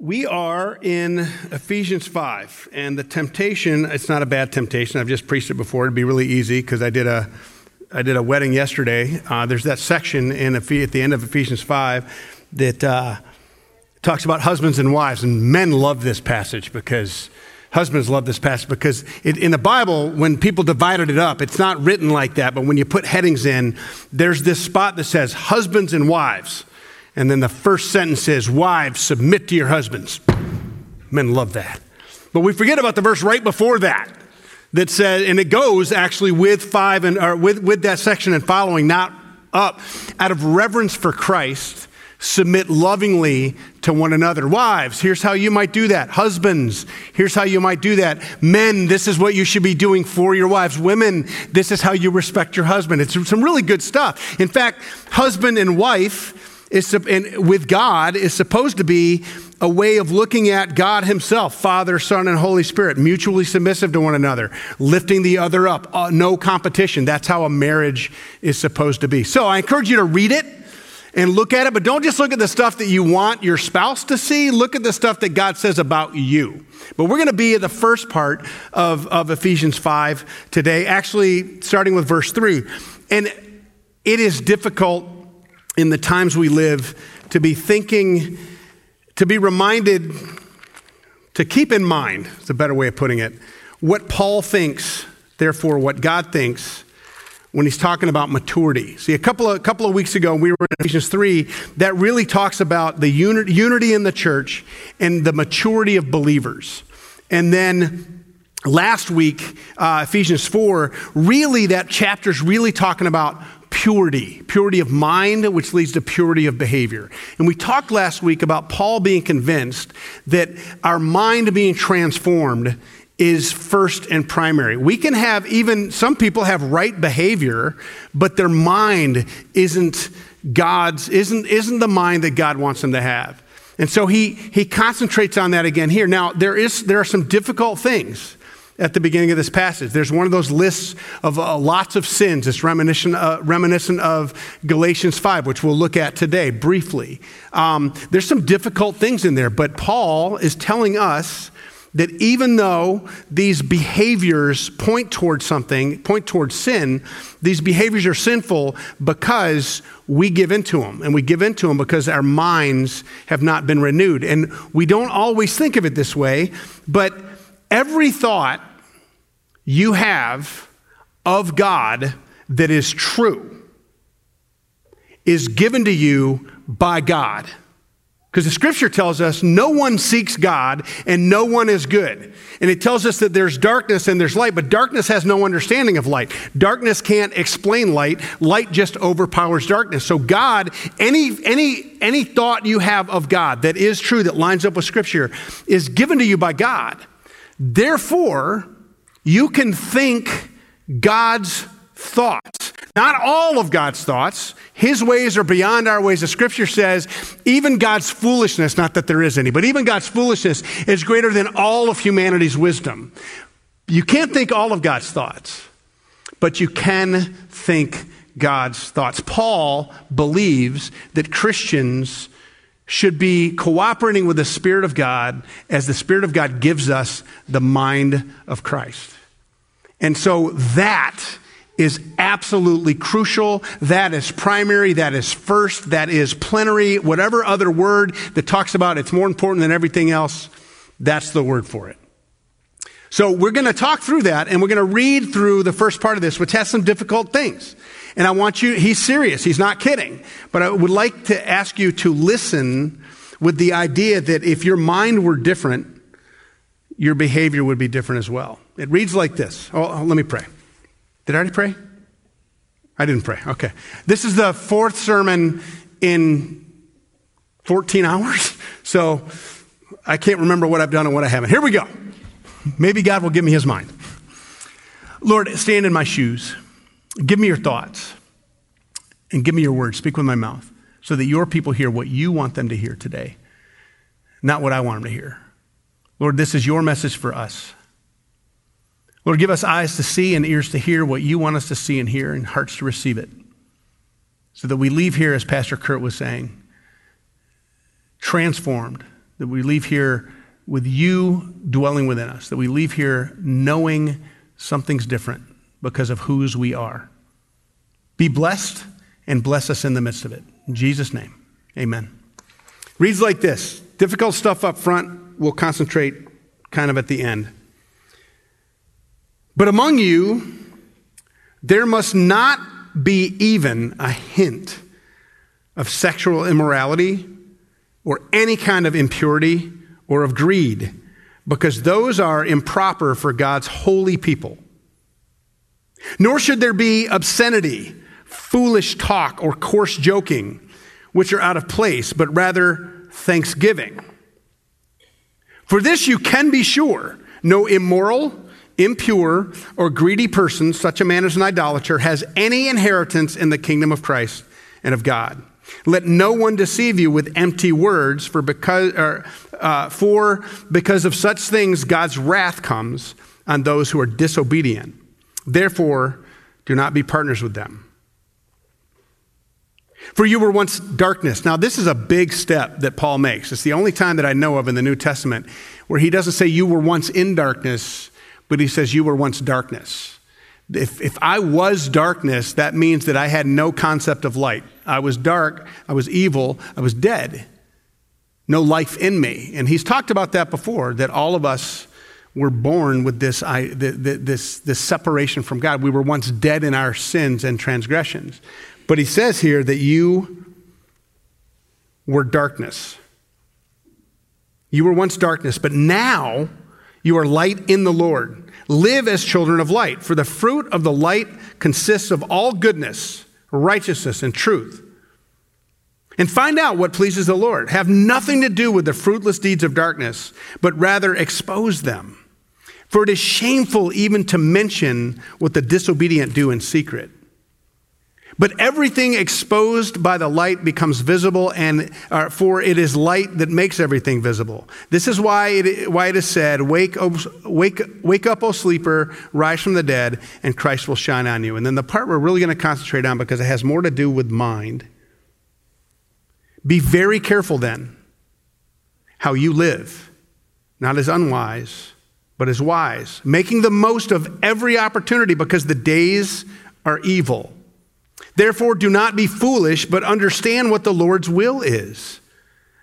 We are in Ephesians 5, and the temptation, it's not a bad temptation. I've just preached it before. It'd be really easy because I did a, I did a wedding yesterday. Uh, there's that section in at the end of Ephesians 5 that uh, talks about husbands and wives, and men love this passage because husbands love this passage because it, in the Bible, when people divided it up, it's not written like that, but when you put headings in, there's this spot that says husbands and wives. And then the first sentence is, Wives, submit to your husbands. Men love that. But we forget about the verse right before that that says, and it goes actually with five and or with, with that section and following, not up. Out of reverence for Christ, submit lovingly to one another. Wives, here's how you might do that. Husbands, here's how you might do that. Men, this is what you should be doing for your wives. Women, this is how you respect your husband. It's some really good stuff. In fact, husband and wife is, and with God is supposed to be a way of looking at God Himself, Father, Son, and Holy Spirit, mutually submissive to one another, lifting the other up, uh, no competition. That's how a marriage is supposed to be. So I encourage you to read it and look at it, but don't just look at the stuff that you want your spouse to see. Look at the stuff that God says about you. But we're going to be at the first part of, of Ephesians 5 today, actually starting with verse 3. And it is difficult in the times we live to be thinking, to be reminded, to keep in mind, is a better way of putting it, what Paul thinks, therefore, what God thinks when he's talking about maturity. See, a couple of, a couple of weeks ago, we were in Ephesians 3 that really talks about the uni- unity in the church and the maturity of believers. And then last week, uh, Ephesians 4, really that chapter's really talking about purity, purity of mind, which leads to purity of behavior. And we talked last week about Paul being convinced that our mind being transformed is first and primary. We can have even some people have right behavior, but their mind isn't God's isn't isn't the mind that God wants them to have. And so he he concentrates on that again here. Now there is there are some difficult things at the beginning of this passage. There's one of those lists of uh, lots of sins. It's reminiscent, uh, reminiscent of Galatians 5, which we'll look at today briefly. Um, there's some difficult things in there, but Paul is telling us that even though these behaviors point towards something, point towards sin, these behaviors are sinful because we give into them. And we give into them because our minds have not been renewed. And we don't always think of it this way, but every thought you have of God that is true is given to you by God. Because the scripture tells us no one seeks God and no one is good. And it tells us that there's darkness and there's light, but darkness has no understanding of light. Darkness can't explain light. Light just overpowers darkness. So God, any any any thought you have of God that is true that lines up with scripture is given to you by God. Therefore, you can think God's thoughts. Not all of God's thoughts. His ways are beyond our ways. The scripture says even God's foolishness, not that there is any, but even God's foolishness is greater than all of humanity's wisdom. You can't think all of God's thoughts, but you can think God's thoughts. Paul believes that Christians should be cooperating with the Spirit of God as the Spirit of God gives us the mind of Christ. And so that is absolutely crucial. That is primary. That is first. That is plenary. Whatever other word that talks about it's more important than everything else, that's the word for it. So we're going to talk through that and we're going to read through the first part of this, which has some difficult things. And I want you, he's serious. He's not kidding. But I would like to ask you to listen with the idea that if your mind were different, your behavior would be different as well. It reads like this. Oh, oh, let me pray. Did I already pray? I didn't pray. Okay. This is the fourth sermon in 14 hours. So I can't remember what I've done and what I haven't. Here we go. Maybe God will give me his mind. Lord, stand in my shoes. Give me your thoughts and give me your words. Speak with my mouth so that your people hear what you want them to hear today, not what I want them to hear. Lord, this is your message for us. Lord, give us eyes to see and ears to hear what you want us to see and hear and hearts to receive it. So that we leave here, as Pastor Kurt was saying, transformed, that we leave here with you dwelling within us, that we leave here knowing something's different because of whose we are. Be blessed and bless us in the midst of it. In Jesus' name, amen. Reads like this difficult stuff up front, we'll concentrate kind of at the end. But among you, there must not be even a hint of sexual immorality or any kind of impurity or of greed, because those are improper for God's holy people. Nor should there be obscenity, foolish talk, or coarse joking, which are out of place, but rather thanksgiving. For this you can be sure no immoral, impure, or greedy person, such a man as an idolater, has any inheritance in the kingdom of Christ and of God. Let no one deceive you with empty words, for because, or, uh, for because of such things God's wrath comes on those who are disobedient. Therefore, do not be partners with them. For you were once darkness. Now, this is a big step that Paul makes. It's the only time that I know of in the New Testament where he doesn't say you were once in darkness, but he says you were once darkness. If, if I was darkness, that means that I had no concept of light. I was dark, I was evil, I was dead. No life in me. And he's talked about that before, that all of us were born with this, I, this, this separation from God. We were once dead in our sins and transgressions. But he says here that you were darkness. You were once darkness, but now you are light in the Lord. Live as children of light, for the fruit of the light consists of all goodness, righteousness, and truth. And find out what pleases the Lord. Have nothing to do with the fruitless deeds of darkness, but rather expose them. For it is shameful even to mention what the disobedient do in secret. But everything exposed by the light becomes visible, and uh, for it is light that makes everything visible. This is why it, why it is said, wake, wake, wake up, O sleeper, rise from the dead, and Christ will shine on you. And then the part we're really going to concentrate on because it has more to do with mind. Be very careful then how you live, not as unwise, but as wise, making the most of every opportunity because the days are evil. Therefore, do not be foolish, but understand what the Lord's will is.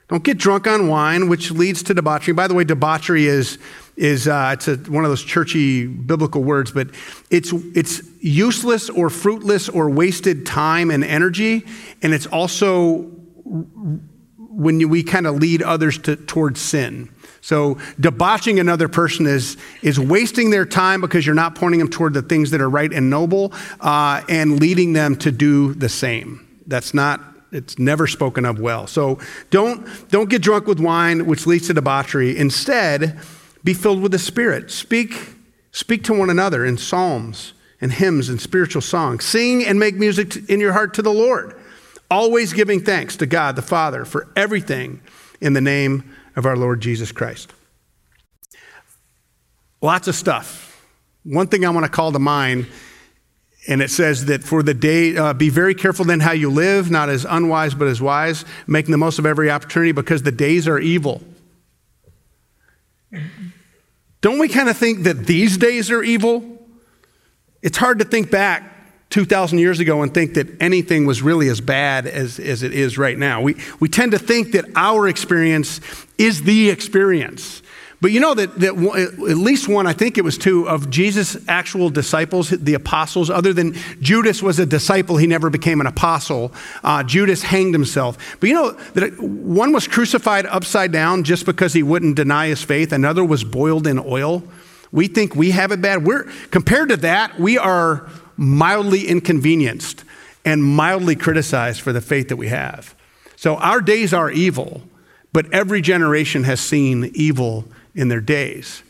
Don't get drunk on wine, which leads to debauchery. By the way, debauchery is, is uh, it's a, one of those churchy biblical words, but it's, it's useless or fruitless or wasted time and energy. And it's also when we kind of lead others to, towards sin. So debauching another person is, is wasting their time because you're not pointing them toward the things that are right and noble uh, and leading them to do the same. That's not, it's never spoken of well. So don't, don't get drunk with wine, which leads to debauchery. Instead, be filled with the Spirit. Speak, speak to one another in psalms and hymns and spiritual songs. Sing and make music in your heart to the Lord, always giving thanks to God the Father for everything in the name of our Lord Jesus Christ. Lots of stuff. One thing I want to call to mind, and it says that for the day, uh, be very careful then how you live, not as unwise but as wise, making the most of every opportunity because the days are evil. Don't we kind of think that these days are evil? It's hard to think back 2,000 years ago and think that anything was really as bad as, as it is right now. We, we tend to think that our experience is the experience. But you know that, that at least one, I think it was two, of Jesus' actual disciples, the apostles, other than Judas was a disciple, he never became an apostle. Uh, Judas hanged himself. But you know that one was crucified upside down just because he wouldn't deny his faith, another was boiled in oil. We think we have it bad. We're, compared to that, we are mildly inconvenienced and mildly criticized for the faith that we have. So our days are evil, but every generation has seen evil in their days.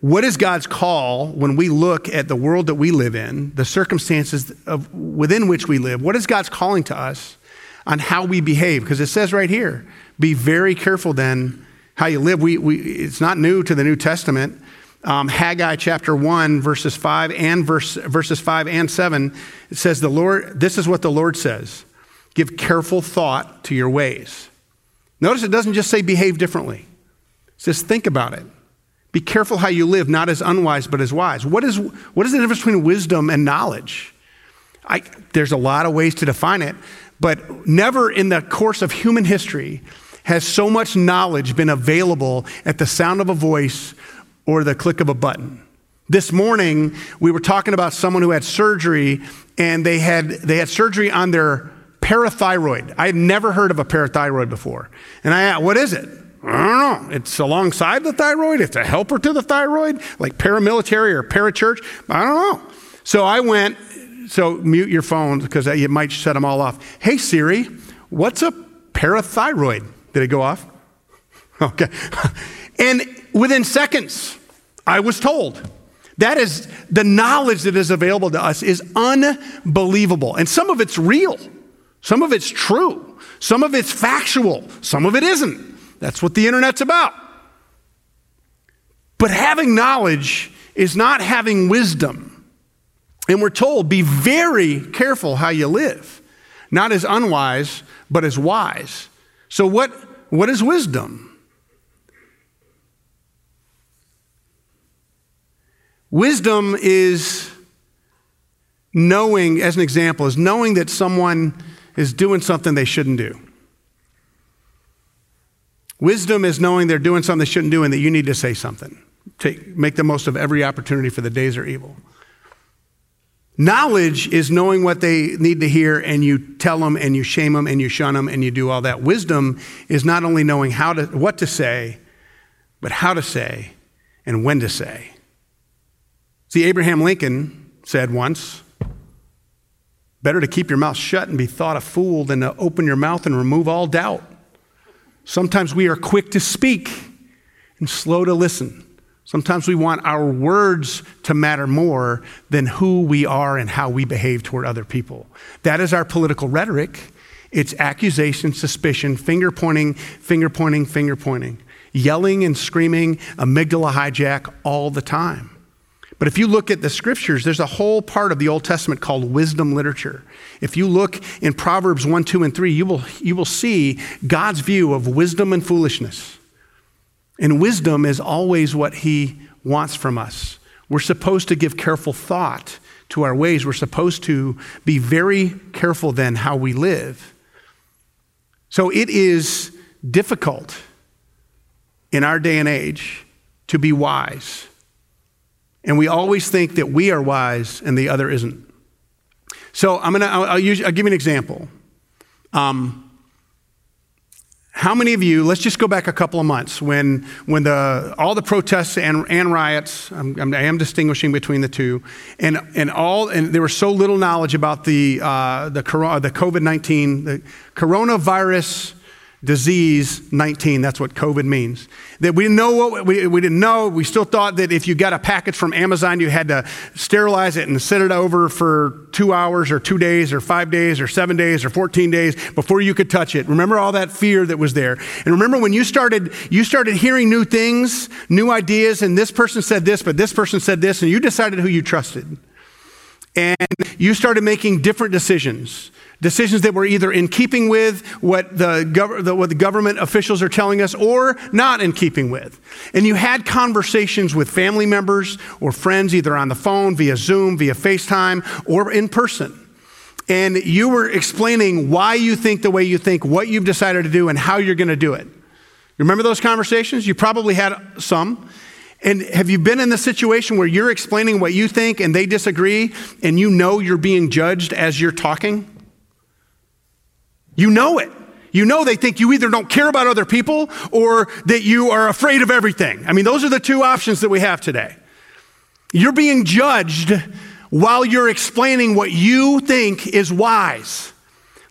What is God's call when we look at the world that we live in, the circumstances of, within which we live? What is God's calling to us on how we behave? Because it says right here, be very careful then how you live. We, we, it's not new to the New Testament um, Haggai chapter 1, verses 5 and verse, verses 5 and 7, it says, The Lord, this is what the Lord says give careful thought to your ways. Notice it doesn't just say behave differently, it says think about it. Be careful how you live, not as unwise, but as wise. What is, what is the difference between wisdom and knowledge? I, there's a lot of ways to define it, but never in the course of human history has so much knowledge been available at the sound of a voice or the click of a button. This morning, we were talking about someone who had surgery, and they had, they had surgery on their parathyroid. I had never heard of a parathyroid before. And I asked, what is it? I don't know. It's alongside the thyroid. It's a helper to the thyroid, like paramilitary or parachurch. I don't know. So I went, so mute your phones because you might set them all off. Hey, Siri, what's a parathyroid? Did it go off? Okay. And within seconds, I was told. That is the knowledge that is available to us is unbelievable. And some of it's real. Some of it's true. Some of it's factual. Some of it isn't. That's what the internet's about. But having knowledge is not having wisdom. And we're told be very careful how you live, not as unwise, but as wise. So, what, what is wisdom? Wisdom is knowing, as an example, is knowing that someone is doing something they shouldn't do. Wisdom is knowing they're doing something they shouldn't do and that you need to say something. Take, make the most of every opportunity for the days are evil. Knowledge is knowing what they need to hear and you tell them and you shame them and you shun them and you do all that. Wisdom is not only knowing how to, what to say, but how to say and when to say. See, Abraham Lincoln said once, Better to keep your mouth shut and be thought a fool than to open your mouth and remove all doubt. Sometimes we are quick to speak and slow to listen. Sometimes we want our words to matter more than who we are and how we behave toward other people. That is our political rhetoric. It's accusation, suspicion, finger pointing, finger pointing, finger pointing, yelling and screaming, amygdala hijack all the time. But if you look at the scriptures, there's a whole part of the Old Testament called wisdom literature. If you look in Proverbs 1, 2, and 3, you will, you will see God's view of wisdom and foolishness. And wisdom is always what He wants from us. We're supposed to give careful thought to our ways. We're supposed to be very careful then how we live. So it is difficult in our day and age to be wise. And we always think that we are wise and the other isn't. So I'm gonna, I'll, I'll, use, I'll give you an example. Um, how many of you, let's just go back a couple of months when, when the, all the protests and, and riots, I'm, I'm, I am distinguishing between the two, and, and, all, and there was so little knowledge about the, uh, the, the COVID 19, the coronavirus disease 19 that's what covid means. That we didn't know what we, we didn't know. We still thought that if you got a package from amazon you had to sterilize it and set it over for two hours or two days or five days or seven days or 14 days before you could touch it. Remember all that fear that was there. And remember when you started you started hearing new things new ideas and this person said this but this person said this and you decided who you trusted. And you started making different decisions Decisions that were either in keeping with what the, gov- the, what the government officials are telling us or not in keeping with. And you had conversations with family members or friends, either on the phone, via Zoom, via FaceTime, or in person. And you were explaining why you think the way you think, what you've decided to do, and how you're going to do it. Remember those conversations? You probably had some. And have you been in the situation where you're explaining what you think and they disagree and you know you're being judged as you're talking? You know it. You know they think you either don't care about other people or that you are afraid of everything. I mean, those are the two options that we have today. You're being judged while you're explaining what you think is wise.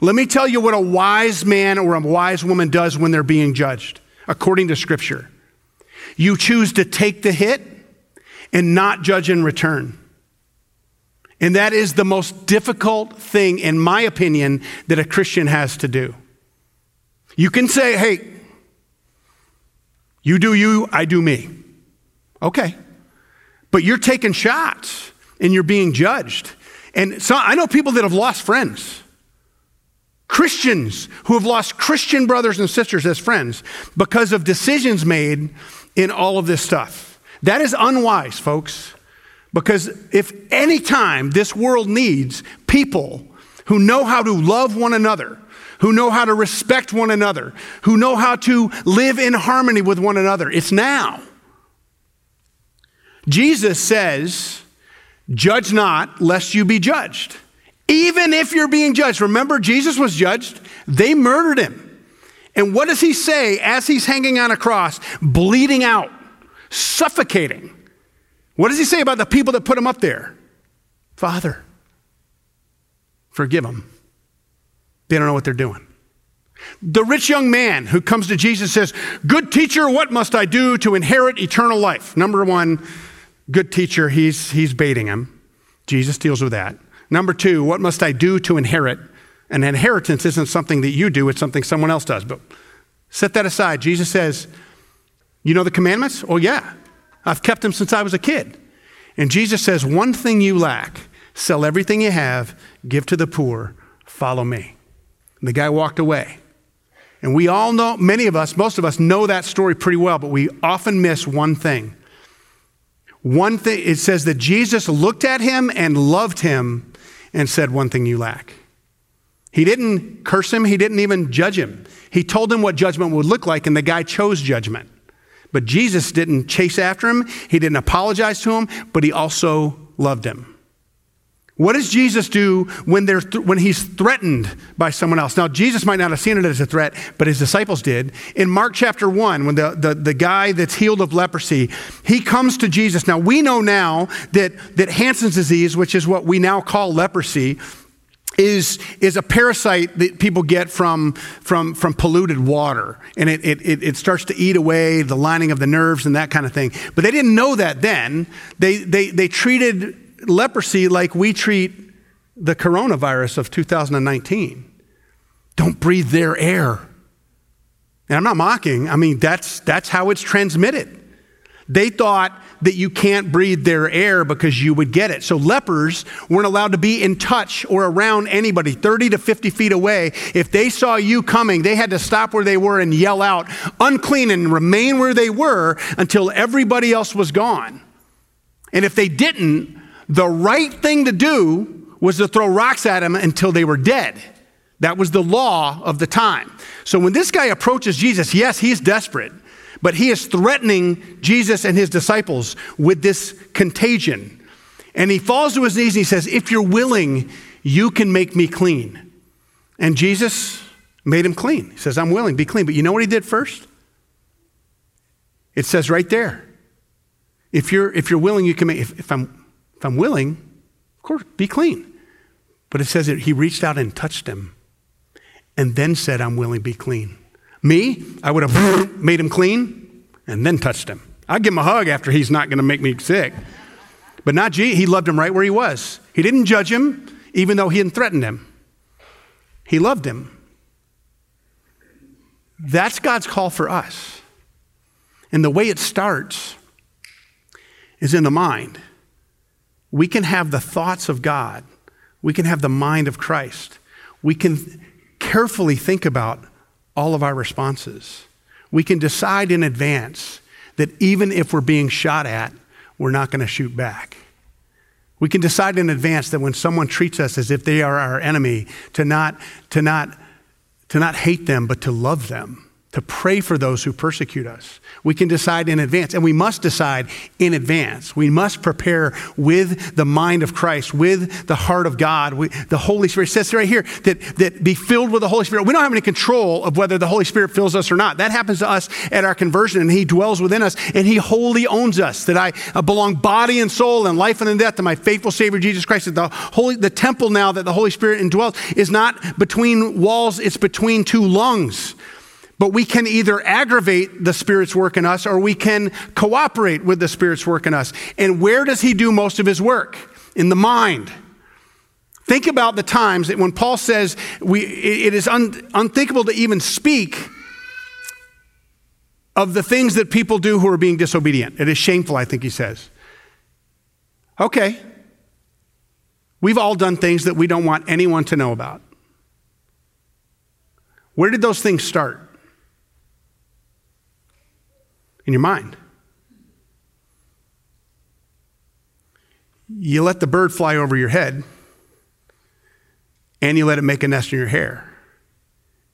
Let me tell you what a wise man or a wise woman does when they're being judged, according to Scripture. You choose to take the hit and not judge in return. And that is the most difficult thing, in my opinion, that a Christian has to do. You can say, hey, you do you, I do me. Okay. But you're taking shots and you're being judged. And so I know people that have lost friends Christians who have lost Christian brothers and sisters as friends because of decisions made in all of this stuff. That is unwise, folks. Because if any time this world needs people who know how to love one another, who know how to respect one another, who know how to live in harmony with one another, it's now. Jesus says, Judge not, lest you be judged. Even if you're being judged. Remember, Jesus was judged, they murdered him. And what does he say as he's hanging on a cross, bleeding out, suffocating? What does he say about the people that put him up there? Father, forgive them. They don't know what they're doing. The rich young man who comes to Jesus says, Good teacher, what must I do to inherit eternal life? Number one, good teacher, he's, he's baiting him. Jesus deals with that. Number two, what must I do to inherit? An inheritance isn't something that you do, it's something someone else does. But set that aside. Jesus says, You know the commandments? Oh, yeah. I've kept them since I was a kid. And Jesus says, One thing you lack sell everything you have, give to the poor, follow me. And the guy walked away. And we all know, many of us, most of us know that story pretty well, but we often miss one thing. One thing, it says that Jesus looked at him and loved him and said, One thing you lack. He didn't curse him, he didn't even judge him. He told him what judgment would look like, and the guy chose judgment. But Jesus didn't chase after him, he didn't apologize to him, but he also loved him. What does Jesus do when, th- when he's threatened by someone else? Now, Jesus might not have seen it as a threat, but his disciples did. In Mark chapter 1, when the, the, the guy that's healed of leprosy, he comes to Jesus. Now, we know now that, that Hansen's disease, which is what we now call leprosy, is, is a parasite that people get from, from, from polluted water. And it, it, it starts to eat away the lining of the nerves and that kind of thing. But they didn't know that then. They, they, they treated leprosy like we treat the coronavirus of 2019. Don't breathe their air. And I'm not mocking, I mean, that's, that's how it's transmitted. They thought that you can't breathe their air because you would get it. So lepers weren't allowed to be in touch or around anybody 30 to 50 feet away. If they saw you coming, they had to stop where they were and yell out, unclean, and remain where they were until everybody else was gone. And if they didn't, the right thing to do was to throw rocks at them until they were dead. That was the law of the time. So when this guy approaches Jesus, yes, he's desperate, but he is threatening Jesus and his disciples with this contagion. And he falls to his knees and he says, If you're willing, you can make me clean. And Jesus made him clean. He says, I'm willing, be clean. But you know what he did first? It says right there. If you're, if you're willing, you can make, if, if I'm if I'm willing, of course, be clean. But it says that he reached out and touched him and then said, I'm willing, be clean. Me, I would have made him clean and then touched him. I'd give him a hug after he's not going to make me sick. But not G. He loved him right where he was. He didn't judge him, even though he hadn't threatened him. He loved him. That's God's call for us. And the way it starts is in the mind we can have the thoughts of God, we can have the mind of Christ, we can carefully think about all of our responses. We can decide in advance that even if we're being shot at, we're not going to shoot back. We can decide in advance that when someone treats us as if they are our enemy, to not, to not, to not hate them, but to love them to pray for those who persecute us. We can decide in advance, and we must decide in advance. We must prepare with the mind of Christ, with the heart of God. We, the Holy Spirit says right here that, that be filled with the Holy Spirit. We don't have any control of whether the Holy Spirit fills us or not. That happens to us at our conversion, and He dwells within us, and He wholly owns us. That I belong body and soul and life and death to my faithful Savior Jesus Christ. That the holy, the temple now that the Holy Spirit indwells is not between walls; it's between two lungs. But we can either aggravate the Spirit's work in us or we can cooperate with the Spirit's work in us. And where does he do most of his work? In the mind. Think about the times that when Paul says we, it is un, unthinkable to even speak of the things that people do who are being disobedient. It is shameful, I think he says. Okay. We've all done things that we don't want anyone to know about. Where did those things start? In your mind. You let the bird fly over your head, and you let it make a nest in your hair,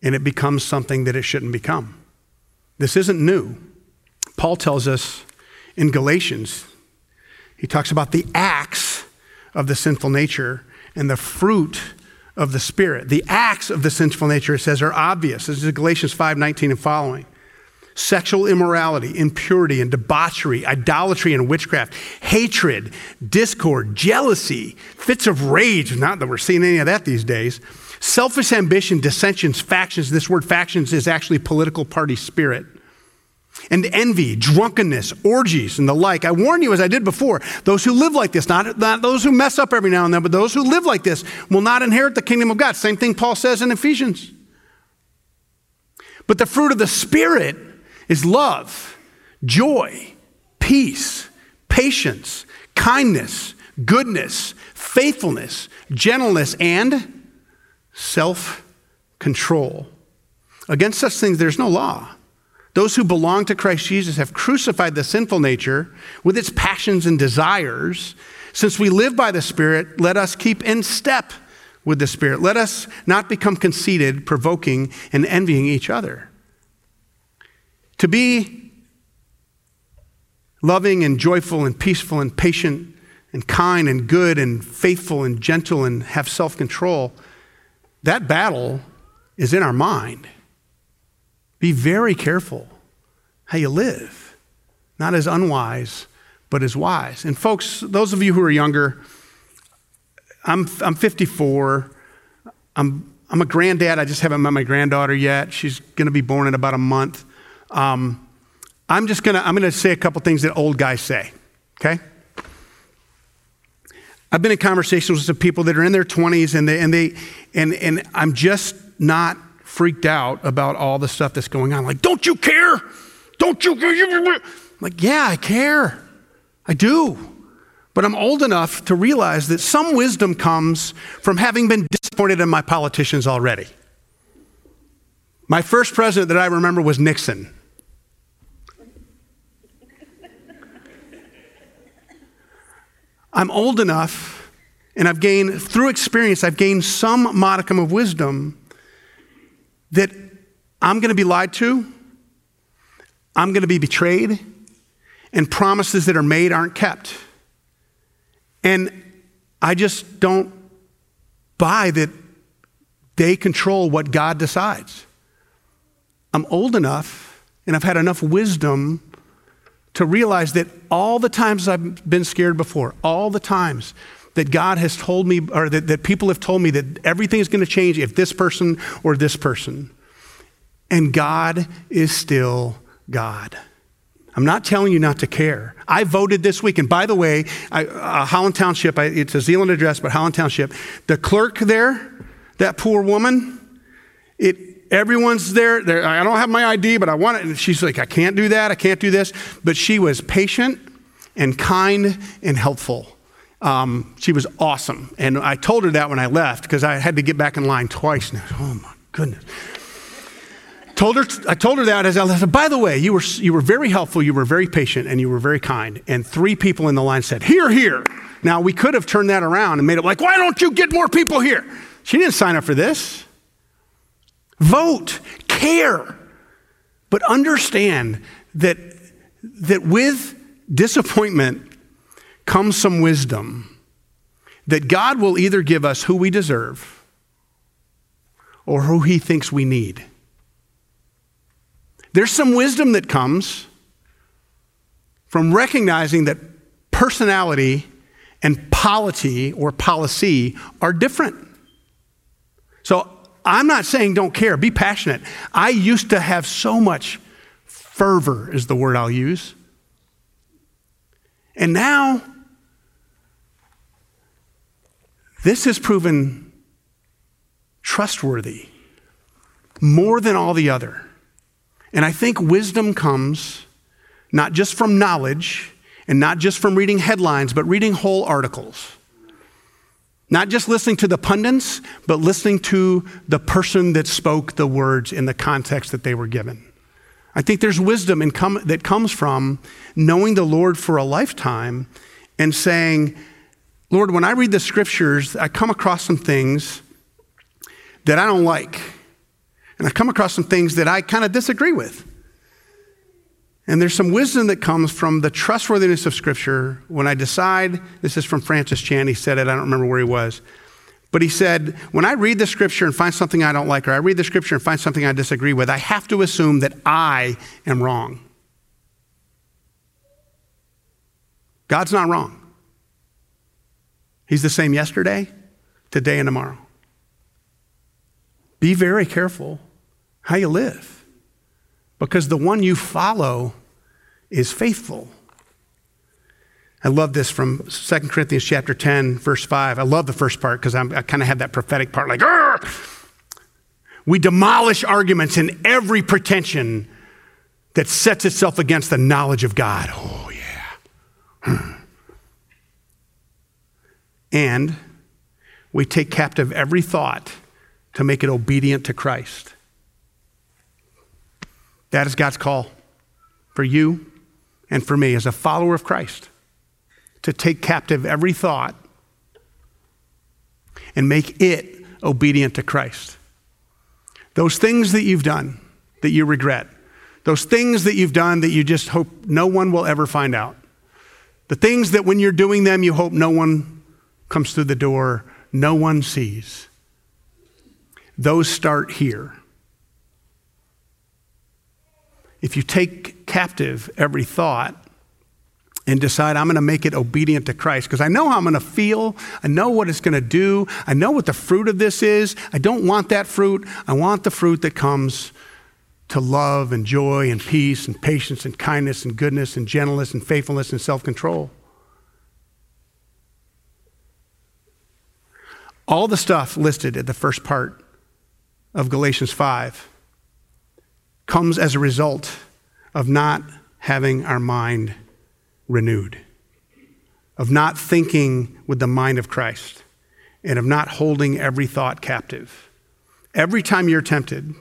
and it becomes something that it shouldn't become. This isn't new. Paul tells us in Galatians, he talks about the acts of the sinful nature and the fruit of the Spirit. The acts of the sinful nature, it says, are obvious. This is Galatians 5 19 and following. Sexual immorality, impurity and debauchery, idolatry and witchcraft, hatred, discord, jealousy, fits of rage. Not that we're seeing any of that these days. Selfish ambition, dissensions, factions. This word factions is actually political party spirit and envy, drunkenness, orgies, and the like. I warn you, as I did before, those who live like this, not, not those who mess up every now and then, but those who live like this will not inherit the kingdom of God. Same thing Paul says in Ephesians. But the fruit of the Spirit is love, joy, peace, patience, kindness, goodness, faithfulness, gentleness, and self control. Against such things, there's no law. Those who belong to Christ Jesus have crucified the sinful nature with its passions and desires. Since we live by the Spirit, let us keep in step with the Spirit. Let us not become conceited, provoking, and envying each other. To be loving and joyful and peaceful and patient and kind and good and faithful and gentle and have self control, that battle is in our mind. Be very careful how you live, not as unwise, but as wise. And, folks, those of you who are younger, I'm, I'm 54. I'm, I'm a granddad. I just haven't met my granddaughter yet. She's going to be born in about a month. Um, I'm just to I'm to say a couple things that old guys say, okay? I've been in conversations with some people that are in their 20s and they, and they and and I'm just not freaked out about all the stuff that's going on. Like, don't you care? Don't you care? like, yeah, I care. I do. But I'm old enough to realize that some wisdom comes from having been disappointed in my politicians already. My first president that I remember was Nixon. I'm old enough, and I've gained, through experience, I've gained some modicum of wisdom that I'm going to be lied to, I'm going to be betrayed, and promises that are made aren't kept. And I just don't buy that they control what God decides. I'm old enough and I've had enough wisdom to realize that all the times I've been scared before, all the times that God has told me, or that, that people have told me that everything is going to change if this person or this person. And God is still God. I'm not telling you not to care. I voted this week, and by the way, I, uh, Holland Township, I, it's a Zeeland address, but Holland Township, the clerk there, that poor woman, it, everyone's there, there. I don't have my ID, but I want it. And she's like, I can't do that, I can't do this. But she was patient and kind and helpful. Um, she was awesome. And I told her that when I left because I had to get back in line twice. Now. Oh my goodness. Told her, I told her that as I left. By the way, you were, you were very helpful, you were very patient, and you were very kind. And three people in the line said, Hear, hear. Now, we could have turned that around and made it like, Why don't you get more people here? She didn't sign up for this. Vote, care, but understand that, that with disappointment comes some wisdom that God will either give us who we deserve or who he thinks we need. There's some wisdom that comes from recognizing that personality and polity or policy are different. So I'm not saying don't care, be passionate. I used to have so much fervor, is the word I'll use. And now This has proven trustworthy more than all the other. And I think wisdom comes not just from knowledge and not just from reading headlines, but reading whole articles. Not just listening to the pundits, but listening to the person that spoke the words in the context that they were given. I think there's wisdom com- that comes from knowing the Lord for a lifetime and saying, Lord, when I read the scriptures, I come across some things that I don't like. And I come across some things that I kind of disagree with. And there's some wisdom that comes from the trustworthiness of Scripture when I decide, this is from Francis Chan, he said it, I don't remember where he was. But he said, when I read the Scripture and find something I don't like, or I read the Scripture and find something I disagree with, I have to assume that I am wrong. God's not wrong. He's the same yesterday, today, and tomorrow. Be very careful how you live because the one you follow is faithful. I love this from 2 Corinthians chapter 10, verse 5. I love the first part because I kind of have that prophetic part like, we demolish arguments and every pretension that sets itself against the knowledge of God. Oh, yeah. Hmm. and we take captive every thought to make it obedient to Christ. That is God's call for you and for me as a follower of Christ to take captive every thought and make it obedient to Christ. Those things that you've done that you regret, those things that you've done that you just hope no one will ever find out, the things that when you're doing them you hope no one comes through the door, no one sees, those start here. If you take captive every thought and decide I'm going to make it obedient to Christ because I know how I'm going to feel, I know what it's going to do, I know what the fruit of this is. I don't want that fruit. I want the fruit that comes to love and joy and peace and patience and kindness and goodness and gentleness and faithfulness and self control. All the stuff listed at the first part of Galatians 5 comes as a result of not having our mind renewed, of not thinking with the mind of Christ, and of not holding every thought captive. Every time you're tempted,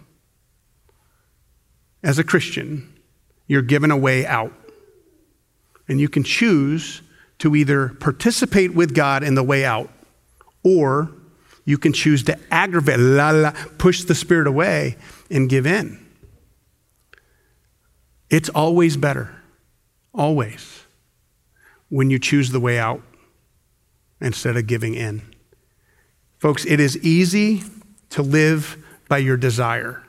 as a Christian, you're given a way out. And you can choose to either participate with God in the way out, or you can choose to aggravate, la, la, push the Spirit away and give in. It's always better, always, when you choose the way out instead of giving in. Folks, it is easy to live by your desire.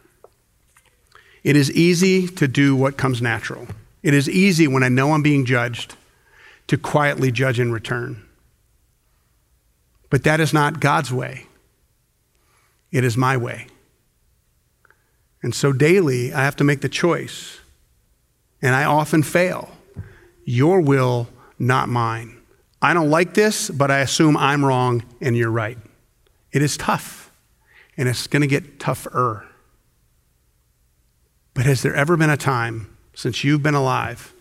It is easy to do what comes natural. It is easy when I know I'm being judged to quietly judge in return. But that is not God's way, it is my way. And so daily, I have to make the choice and I often fail. Your will, not mine. I don't like this, but I assume I'm wrong and you're right. It is tough, and it's going to get tougher. But has there ever been a time since you've been alive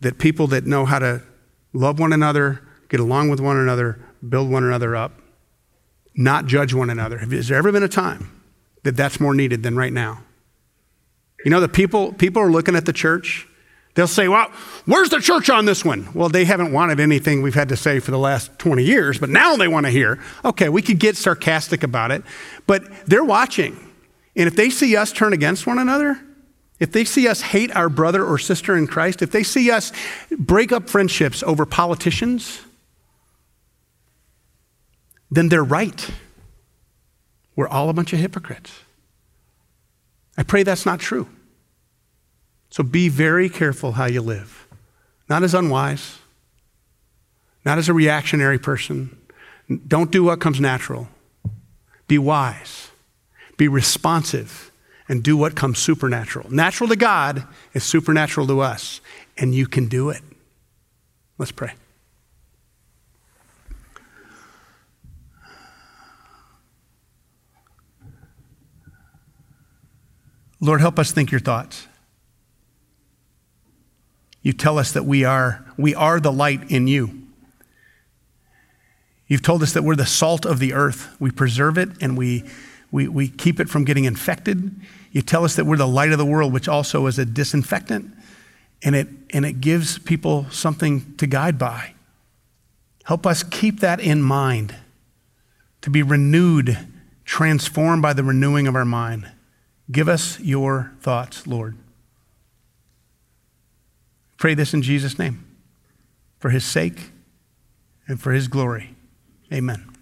that people that know how to love one another, get along with one another, build one another up, not judge one another? Has there ever been a time that that's more needed than right now? You know, the people, people are looking at the church. They'll say, well, where's the church on this one? Well, they haven't wanted anything we've had to say for the last 20 years, but now they want to hear. Okay, we could get sarcastic about it, but they're watching. And if they see us turn against one another, if they see us hate our brother or sister in Christ, if they see us break up friendships over politicians, then they're right. We're all a bunch of hypocrites. I pray that's not true. So be very careful how you live. Not as unwise, not as a reactionary person. Don't do what comes natural. Be wise, be responsive, and do what comes supernatural. Natural to God is supernatural to us, and you can do it. Let's pray. Lord, help us think your thoughts. You tell us that we are, we are the light in you. You've told us that we're the salt of the earth. We preserve it and we, we, we keep it from getting infected. You tell us that we're the light of the world, which also is a disinfectant, and it, and it gives people something to guide by. Help us keep that in mind, to be renewed, transformed by the renewing of our mind. Give us your thoughts, Lord. Pray this in Jesus' name, for his sake and for his glory. Amen.